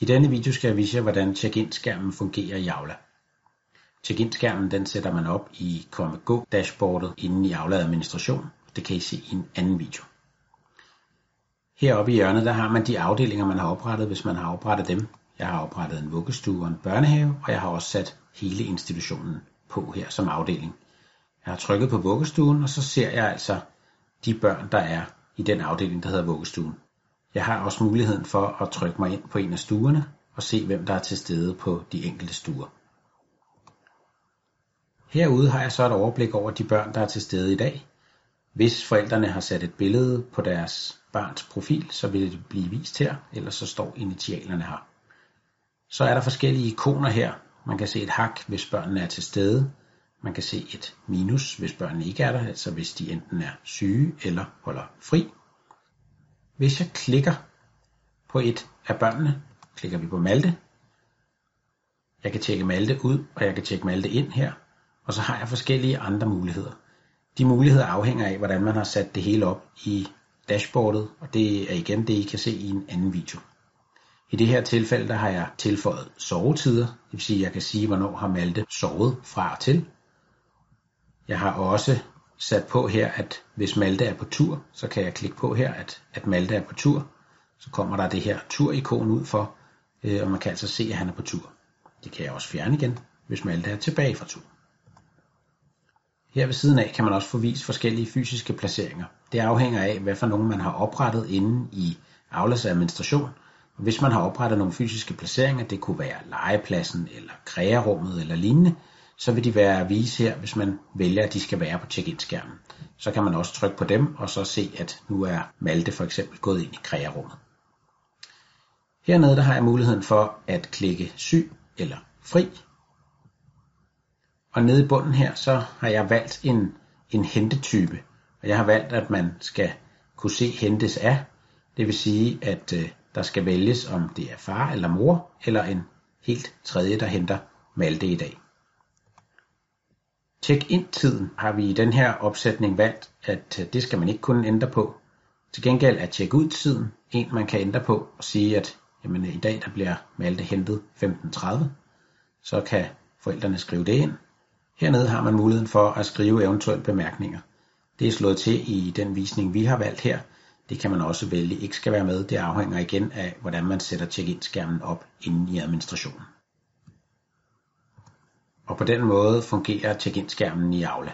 I denne video skal jeg vise jer, hvordan check-in-skærmen fungerer i Aula. Check-in-skærmen den sætter man op i Go dashboardet inde i Aula Administration. Det kan I se i en anden video. Heroppe i hjørnet der har man de afdelinger, man har oprettet, hvis man har oprettet dem. Jeg har oprettet en vuggestue og en børnehave, og jeg har også sat hele institutionen på her som afdeling. Jeg har trykket på vuggestuen, og så ser jeg altså de børn, der er i den afdeling, der hedder vuggestuen. Jeg har også muligheden for at trykke mig ind på en af stuerne og se hvem der er til stede på de enkelte stuer. Herude har jeg så et overblik over de børn, der er til stede i dag. Hvis forældrene har sat et billede på deres barns profil, så vil det blive vist her, ellers så står initialerne her. Så er der forskellige ikoner her. Man kan se et hak, hvis børnene er til stede. Man kan se et minus, hvis børnene ikke er der, altså hvis de enten er syge eller holder fri. Hvis jeg klikker på et af børnene, klikker vi på Malte. Jeg kan tjekke Malte ud, og jeg kan tjekke Malte ind her. Og så har jeg forskellige andre muligheder. De muligheder afhænger af, hvordan man har sat det hele op i dashboardet, og det er igen det, I kan se i en anden video. I det her tilfælde, der har jeg tilføjet sovetider, det vil sige, at jeg kan sige, hvornår har Malte sovet fra og til. Jeg har også sat på her, at hvis Malte er på tur, så kan jeg klikke på her, at, at Malte er på tur. Så kommer der det her tur-ikon ud for, øh, og man kan altså se, at han er på tur. Det kan jeg også fjerne igen, hvis Malte er tilbage fra tur. Her ved siden af kan man også få vist forskellige fysiske placeringer. Det afhænger af, hvad for nogen man har oprettet inde i Aulas administration. Hvis man har oprettet nogle fysiske placeringer, det kunne være legepladsen eller krearummet eller lignende, så vil de være at vise her, hvis man vælger, at de skal være på check-in-skærmen. Så kan man også trykke på dem, og så se, at nu er Malte for eksempel gået ind i krearummet. Hernede der har jeg muligheden for at klikke syg eller fri. Og nede i bunden her, så har jeg valgt en, en hentetype. Og jeg har valgt, at man skal kunne se hentes af. Det vil sige, at øh, der skal vælges, om det er far eller mor, eller en helt tredje, der henter Malte i dag. Check-in-tiden har vi i den her opsætning valgt, at øh, det skal man ikke kunne ændre på. Til gengæld er check-ud-tiden en, man kan ændre på og sige, at jamen, i dag der bliver Malte hentet 15.30. Så kan forældrene skrive det ind. Hernede har man muligheden for at skrive eventuelle bemærkninger. Det er slået til i den visning, vi har valgt her. Det kan man også vælge ikke skal være med. Det afhænger igen af, hvordan man sætter check-in-skærmen op inde i administrationen og på den måde fungerer check-in-skærmen i Aula.